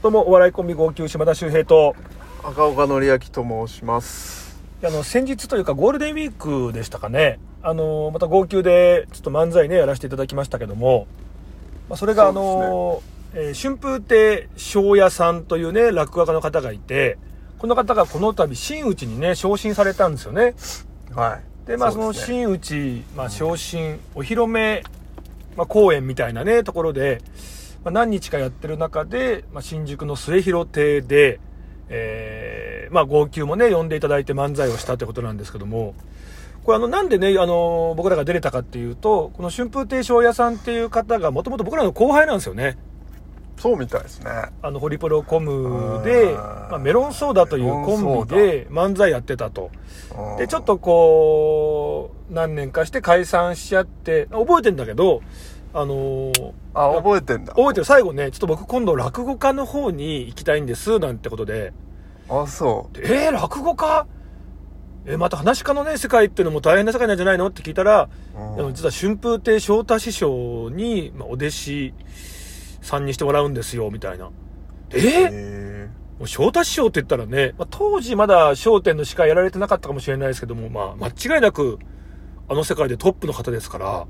どうもお笑いコンビ号泣島田秀平と赤岡典明と申します。あの先日というかゴールデンウィークでしたかね。あのまた号泣でちょっと漫才ねやらせていただきましたけども、まあ、それがあの、えー春風亭昇也さんというね落語家の方がいてこの方がこの度真打ちにね昇進されたんですよね。はい。でまあその真打ち、まあ、昇進お披露目、まあ、公演みたいなねところで、まあ、何日かやってる中で、まあ、新宿の末広亭で、えーまあ、号泣もね呼んでいただいて漫才をしたということなんですけどもこれあのなんでねあの僕らが出れたかっていうとこの春風亭昇也さんっていう方がもともと僕らの後輩なんですよね。そうみたいですね。あのホリプロコムで、うんまあ、メロンソーダというコンビで漫才やってたと。うんで、ちょっとこう、何年かして解散しちゃって、覚えてんだけど、あのーあ覚えてんだ。覚えてる。最後ね、ちょっと僕今度落語家の方に行きたいんです、なんてことで、あそでえー、落語家？えーまた話し家のね、世界っていうのも大変な世界なんじゃないの？って聞いたら、う、うん実は春風亭昇太師匠に、まあ、お弟子さんにしてもらうんですよ、みたいな。えー？へもう翔太師匠って言ったらね、まあ、当時まだ笑点の司会やられてなかったかもしれないですけども、まあ、間違いなく、あの世界でトップの方ですから、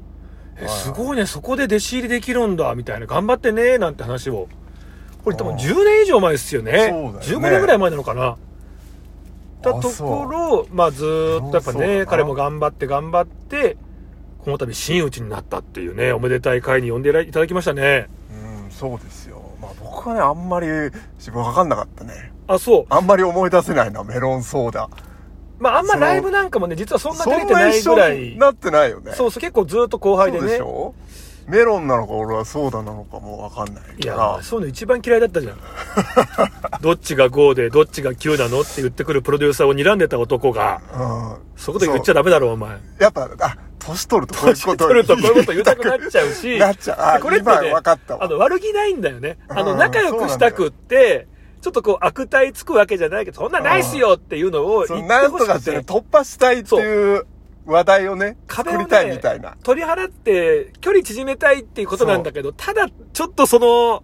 えはいすごいね、そこで弟子入りできるんだ、みたいな、頑張ってね、なんて話を。これ多分ああ10年以上前ですよね。そうだよね15年ぐらい前なのかな。だところ、まあずーっとやっぱね、そうだな彼も頑張って頑張って、この度真打ちになったっていうね、おめでたい会に呼んでいただきましたね。うんそうですよまあ僕はねあんまり自分分かんなかったねあ、そう。あんまり思い出せないなメロンソーダまああんまライブなんかもね、実はそんな出れてなないぐらい。になってないよねそうそう、結構ずっと後輩でねそうでし。ょ？メロンなのか俺はソーダなのかも分かんないいやそういうの一番嫌いだったじゃん。どっちが5で、どっちが9なのって言ってくるプロデューサーを睨んでた男が、うんそこで言っちゃダメだろ、お前。やっぱあ年取るとこういうこと 取るとこういうこと言いたくなっちゃうし、なっちゃうこれって今ね分かったわあの、悪気ないんだよね。あの、うん仲良くしたくって、ちょっとこう悪態つくわけじゃないけど、そんなないっすよっていうのを言っなんとかてほしくて、して突破したいっていう話題をね、壁を作りたいみねたいな。、取り払って距離縮めたいっていうことなんだけど、ただ、ちょっとその、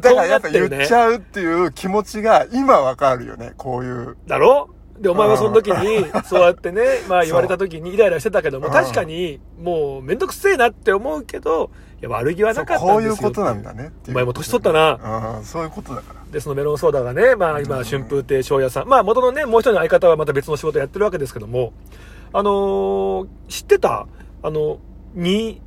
だからやっぱ言っちゃうっていう気持ちが今わかるよね、こういう。だろ？で、お前はその時に、そうやってね、まあ言われた時にイライラしてたけども、うん確かに、もうめんどくせえなって思うけど、いや、悪気はなかったんですよ。こういうことなんだね。お前も年取ったな。うん、そういうことだから。で、そのメロンソーダがね、まあ今、春風亭昇也さん。まあ元のね、もう一人の相方はまた別の仕事やってるわけですけども、あのー知ってた？あの、に、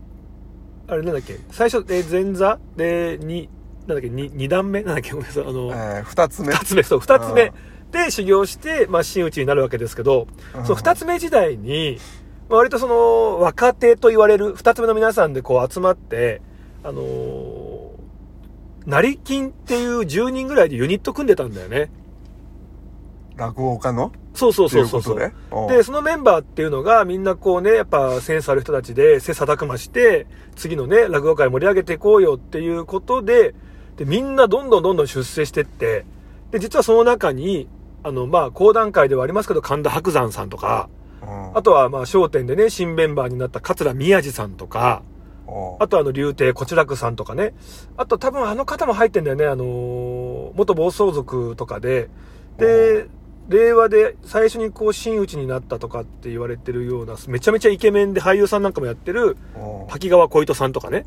あれなんだっけ？最初、で、前座？で、に、なんだっけ？に二段目？なんだっけ？ごめんなさい。あの、えー、二つ目。二つ目、そう、二つ目で修行して、まあ、真打ちになるわけですけど、うんその二つ目時代に、まあ割とその、若手と言われる二つ目の皆さんでこう集まって、あのー、成金っていう10人ぐらいでユニット組んでたんだよね。落語家の？そうそうそそうそう。で？うんで、そのメンバーっていうのがみんなこうね、やっぱセンスある人たちで切磋琢磨して、次のね、落語界盛り上げていこうよっていうことで、で、みんなどんどんどんどん出世してって、で、実はその中に、あの、まあ、講談会ではありますけど、神田伯山さんとか、うんあとは、まあ、笑点でね、新メンバーになった桂宮治さんとか、うんあとあの、竜亭こちらくさんとかね。あと多分あの方も入ってんだよね。あのー元暴走族とかで。で、令和で最初にこう、真打ちになったとかって言われてるような、めちゃめちゃイケメンで俳優さんなんかもやってる、うん滝川小糸さんとかね。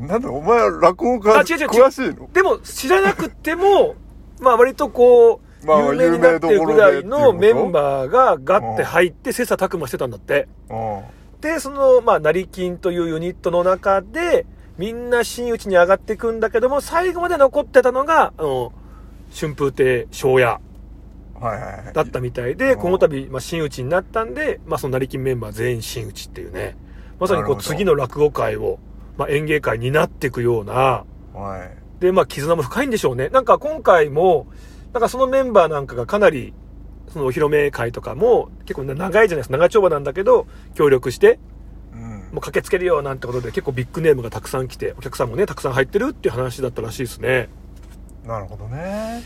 なんでお前落語家詳しいの？でも、知らなくても、まあ割とこう、まあ有名になってるぐらいのメンバーがガッて入って切磋琢磨してたんだって。うんで、その、まあ、成金というユニットの中で、みんな真打ちに上がっていくんだけども、最後まで残ってたのが、あの、春風亭昇也はいはいはい。だったみたいで、うんこの度、まあ、真打ちになったんで、まあ、その成金メンバー全員真打ちっていうね、まさにこう、次の落語界を、まあ、演芸界になっていくような、はい。で、まあ、絆も深いんでしょうね。なんか今回も、なんかそのメンバーなんかがかなり、そのお披露目会とかも、結構長いじゃないですか。長丁場なんだけど、協力して、うんもう駆けつけるよなんてことで結構ビッグネームがたくさん来て、お客さんもね、たくさん入ってるっていう話だったらしいですね。なるほどね。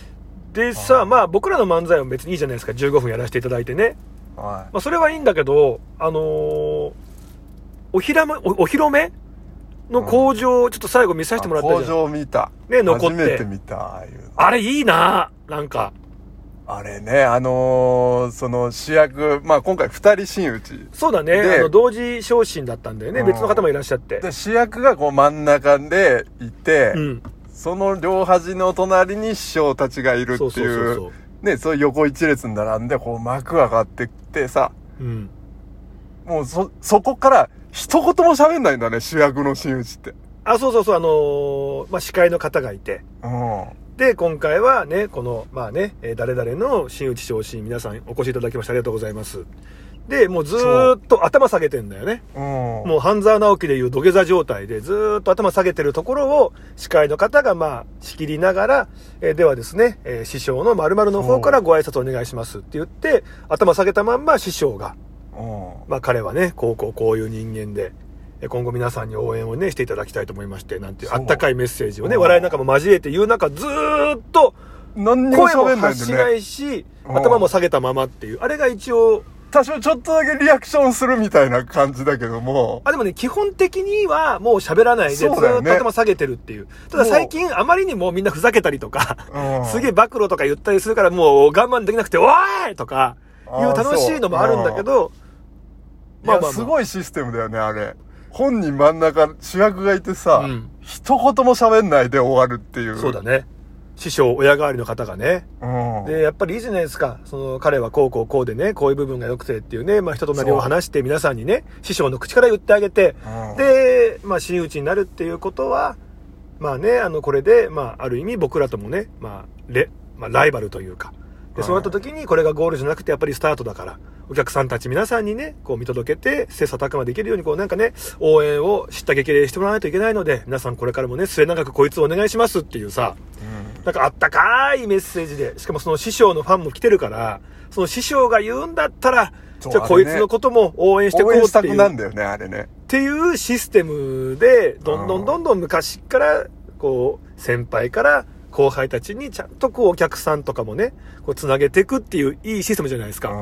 でさ、まあ僕らの漫才は別にいいじゃないですか。15分やらせていただいてね。はまあそれはいいんだけど、あのーおひらめ、おお披露目の工場をちょっと最後見させてもらった工じゃん。場見た。ね残って初めて見た、ああいうの。あれいいななんか。あれね、あのーその主役、まあ今回二人真打ち。そうだね。であの、同時昇進だったんだよね。うん別の方もいらっしゃって。で、主役がこう真ん中でいて、うん。その両端の隣に師匠たちがいるってそうそうそういそうう、ね、そういう横一列に並んで、こう幕上がってってさ、うん。もうそ、そこから一言も喋んないんだね、主役の真打ちって。あ、そうそうそう、あのーまあ、司会の方がいて。うん。で、今回はね、この、まあね、えー誰々の真打ち昇進、皆さんお越しいただきましてありがとうございます。で、もうずーっと頭下げてんだよね。うん。もう半沢直樹でいう土下座状態でずーっと頭下げてるところを司会の方がまあ仕切りながら、えーではですね、えー師匠の〇〇の方からご挨拶お願いしますって言って、頭下げたまんま師匠が、うん。まあ彼はね、こうこうこういう人間で、え今後皆さんに応援をね、していただきたいと思いまして、なんていうあったかいメッセージをね、うん。笑いなんかも交えて言う中、ずーっと何にも声も発しな。いし、うん。頭も下げたままっていう、あれが一応、多少ちょっとだけリアクションするみたいな感じだけども、あ、でもね、基本的にはもう喋らないで、ずっと頭下げてるっていう。ただ最近あまりにもみんなふざけたりとか、うん。すげえ暴露とか言ったりするからもう我慢できなくて、おーいとか、いう楽しいのもあるんだけど、いや、すごいシステムだよね、あれ。本人真ん中、主役がいてさ、うん一言も喋んないで終わるっていう。そうだね。師匠、親代わりの方がね。うん。で、やっぱりいいじゃないですか。その、彼はこうこうこうでね、こういう部分が良くてっていうね、まあ人となりを話して皆さんにね、師匠の口から言ってあげて、うんで、まあ真打ちになるっていうことは、まあね、あの、これで、まあ、ある意味僕らともね、まあ、レ、まあ、ライバルというか、で、そうなった時にこれがゴールじゃなくてやっぱりスタートだから、お客さんたち皆さんにね、こう見届けて、切磋琢磨できるようにこうなんかね、応援を知った激励してもらわないといけないので、皆さんこれからもね、末永くこいつをお願いしますっていうさ、なんかあったかいメッセージで、しかもその師匠のファンも来てるから、その師匠が言うんだったら、じゃあこいつのことも応援してこうっていう。くなんだよね、あれね。っていうシステムで、どんどんどんどん昔から、こう、先輩から後輩たちにちゃんとこうお客さんとかもね、こう繋げていくっていういいシステムじゃないですか。うん。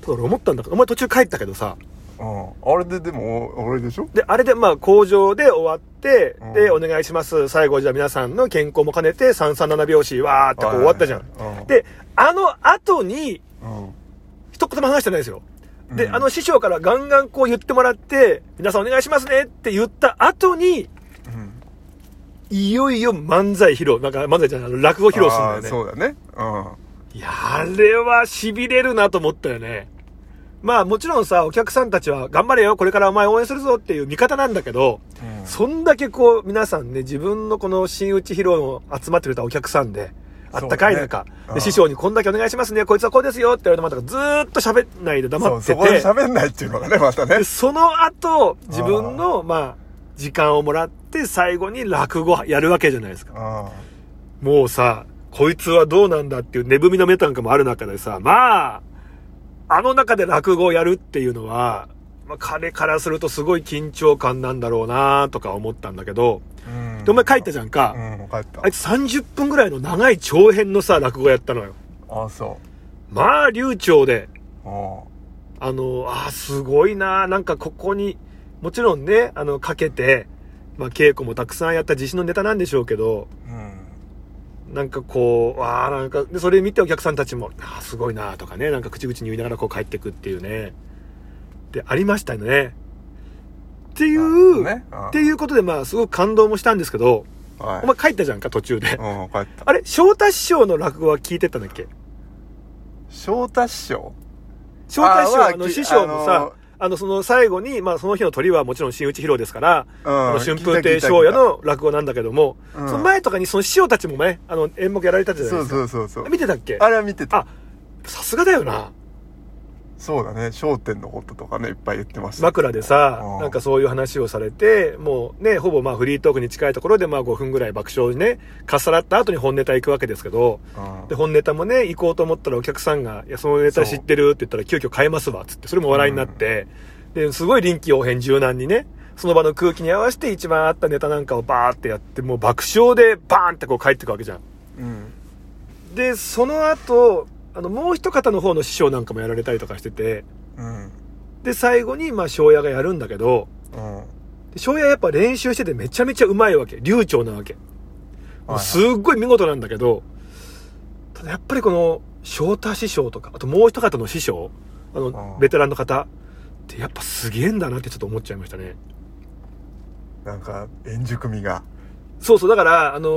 ただ俺思ったんだけど、お前途中帰ったけどさ、うん。あれででも、あれでしょ？で、あれでまあ工場で終わって、うんで、お願いします。最後じゃあ皆さんの健康も兼ねて337拍子、わーってこう終わったじゃん。うんで、あの後に、うん。一言も話してないですよ。で、うんあの師匠からガンガンこう言ってもらって、皆さんお願いしますねって言った後に、うん。いよいよ漫才披露、なんか漫才じゃない、落語披露するんだよね。そうだね。うん。いや、あれは痺れるなと思ったよね。まあもちろんさ、お客さんたちは頑張れよ、これからお前応援するぞっていう味方なんだけど、うんそんだけこう皆さんね、自分のこの真打ち披露の集まってくれたお客さんで、あったかい中、ね師匠にこんだけお願いしますね、こいつはこうですよって言われてまたずーっと喋んないで黙ってそこでて、喋んないっていうのがね、またねで。その後、自分の、まあ、時間をもらって最後に落語やるわけじゃないですか。うん。もうさ、こいつはどうなんだっていう寝踏みの目なんかもある中でさ、まあ、あの中で落語をやるっていうのは、まあ、彼からするとすごい緊張感なんだろうなとか思ったんだけど、うんで、お前帰ったじゃんか。うん、帰ったあい。つ30分ぐらいの長い長編のさ、落語やったのよ。あ、そまあ、流暢で、う。うん。あの、あーすごいななんかここに、もちろんね、あの、かけて、まあ、稽古もたくさんやった自信のネタなんでしょうけど、うん。なんかこう、わあなんか、で、それ見てお客さんたちも、ああ、すごいなとかね、なんか口々に言いながらこう帰ってくっていうね。で、ありましたよね。っていう、ねうんっていうことで、まあ、すごく感動もしたんですけど、はい。お前帰ったじゃんか、途中で。うん、帰った。あれ、翔太師匠の落語は聞いてたんだっけ？翔太師匠？翔太師匠、の、師匠もさあの、その最後に、まあ、その日の鳥はもちろん真打ち披露ですから、うんあの春風亭昇也の落語なんだけども、うんその前とかにその師匠たちもね、あの、演目やられたじゃないそうですか。そうそうそう。見てたっけ？あれは見てた。あ、さすがだよな。そうだね。商店のこととかね、いっぱい言ってました。枕でさう、んなんかそういう話をされて、もうね、ほぼまあフリートークに近いところでまあ5分ぐらい爆笑にね、かっさらった後に本ネタ行くわけですけど、うんで、本ネタもね、行こうと思ったらお客さんが、いや、そのネタ知ってるって言ったら急遽変えますわ、つって、それも笑いになって、で、すごい臨機応変柔軟にね、その場の空気に合わせて一番あったネタなんかをバーってやって、もう爆笑でバーンってこう帰ってくわけじゃん。うん。で、その後、あの、もう一方の方の師匠なんかもやられたりとかしてて、うん。で、最後に、まあ、庄屋がやるんだけど、うん。で庄屋やっぱ練習しててめちゃめちゃうまいわけ。流暢なわけ。はいすっごい見事なんだけど、ただやっぱりこの、翔太師匠とか、あともう一方の師匠、あのベテランの方ってやっぱすげえんだなってちょっと思っちゃいましたね。なんか円熟味がそうそう、だから、あの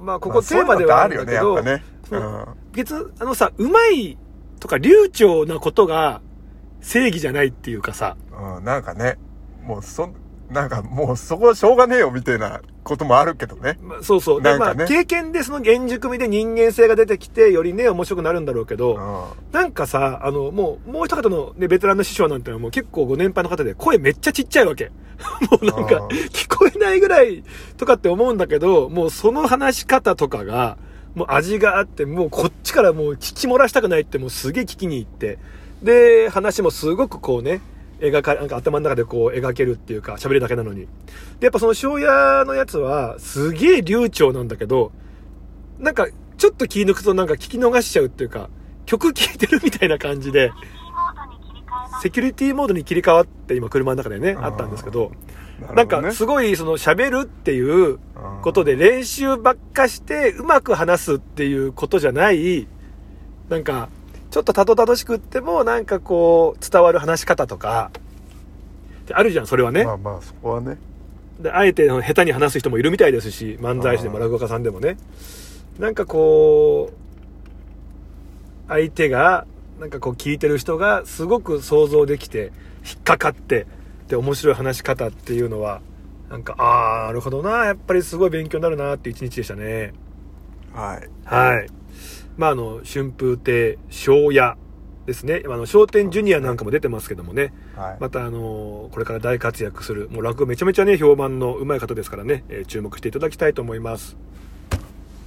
ーまあ、ここテーマではあるんだけど、まあねやっぱね。別、あのさ、うまいとか流暢なことが正義じゃないっていうかさ、うん、うん、なんかねもうそなんかもうそこはしょうがねえよみたいなこともあるけどね。まあ、そうそう。で、なんかね。まあ、経験でその現熟味で人間性が出てきて、よりね、面白くなるんだろうけうど、ん。なんかさ、あの、もう、もう一方のね、ベテランの師匠なんてのはもう結構ご年配の方で声めっちゃちっちゃいわけ。もうなんかあ、聞こえないぐらいとかって思うんだけど、もうその話し方とかが、もう味があって、もうこっちからもう聞き漏らしたくないってもうすげえ聞きに行って、で、話もすごくこうね、描か、なんか頭の中でこう描けるっていうか、喋るだけなのに。で、やっぱその庄屋のやつは、すげえ流暢なんだけど、なんか、ちょっと気抜くとなんか聞き逃しちゃうっていうか、曲聴いてるみたいな感じで、セキュリティモードに切り替わって今車の中でね、あったんですけど、ななんかすごいその喋るっていうことで練習ばっかしてうまく話すっていうことじゃない、なんか、ちょっとたどたどしくってもなんかこう伝わる話し方とか、であるじゃん、それはね。まあまあそこはねで、あえて下手に話す人もいるみたいですし、漫才師でも落語家さんでもね。なんかこう、相手が、なんかこう聞いてる人がすごく想像できて、引っかかって、で、面白い話し方っていうのは、なんか、ああ、なるほどな、やっぱりすごい勉強になるなっていう一日でしたね。はいはい。まあ、あの、春風亭、庄屋ですね。あの、商店ジュニアなんかも出てますけどもね。はいまたあのこれから大活躍するもう落語めちゃめちゃね評判のうまい方ですからね、えー注目していただきたいと思います